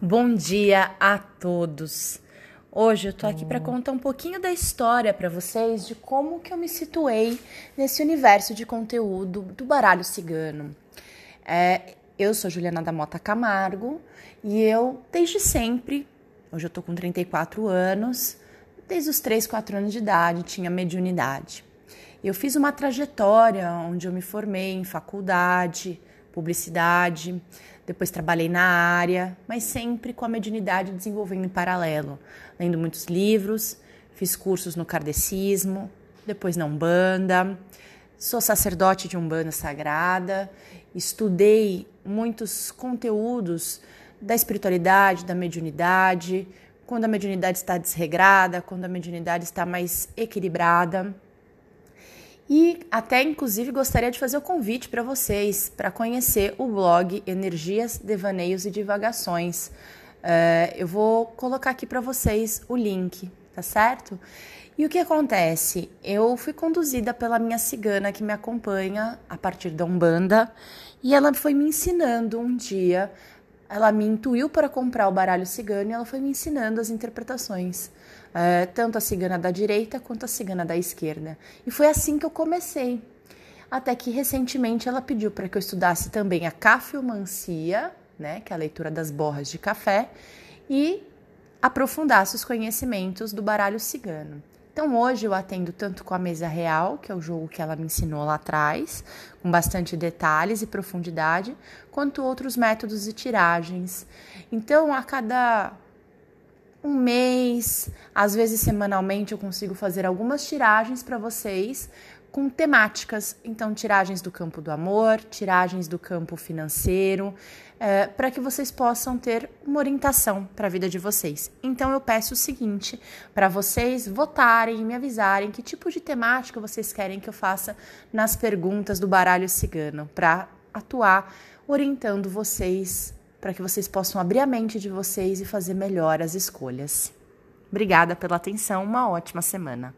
Bom dia a todos. Hoje eu tô aqui para contar um pouquinho da história para vocês de como que eu me situei nesse universo de conteúdo do baralho cigano. É, eu sou Juliana da Mota Camargo e eu desde sempre, hoje eu tô com 34 anos, desde os 3, 4 anos de idade tinha mediunidade. Eu fiz uma trajetória onde eu me formei em faculdade, publicidade, depois trabalhei na área, mas sempre com a mediunidade desenvolvendo em paralelo, lendo muitos livros, fiz cursos no kardecismo, depois na Umbanda, sou sacerdote de Umbanda Sagrada, estudei muitos conteúdos da espiritualidade, da mediunidade, quando a mediunidade está desregrada, quando a mediunidade está mais equilibrada. E até inclusive gostaria de fazer o convite para vocês para conhecer o blog Energias, Devaneios e Divagações. Uh, eu vou colocar aqui para vocês o link, tá certo? E o que acontece? Eu fui conduzida pela minha cigana que me acompanha a partir da Umbanda e ela foi me ensinando um dia ela me intuiu para comprar o baralho cigano e ela foi me ensinando as interpretações, é, tanto a cigana da direita quanto a cigana da esquerda. E foi assim que eu comecei. Até que recentemente ela pediu para que eu estudasse também a cafeomancia, né, que é a leitura das borras de café, e aprofundasse os conhecimentos do baralho cigano. Então hoje eu atendo tanto com a mesa real, que é o jogo que ela me ensinou lá atrás, com bastante detalhes e profundidade, quanto outros métodos e tiragens. Então a cada um mês, às vezes semanalmente, eu consigo fazer algumas tiragens para vocês com temáticas. Então, tiragens do campo do amor, tiragens do campo financeiro, é, para que vocês possam ter uma orientação para a vida de vocês. Então, eu peço o seguinte: para vocês votarem e me avisarem que tipo de temática vocês querem que eu faça nas perguntas do baralho cigano, para atuar orientando vocês, para que vocês possam abrir a mente de vocês e fazer melhor as escolhas. Obrigada pela atenção, uma ótima semana.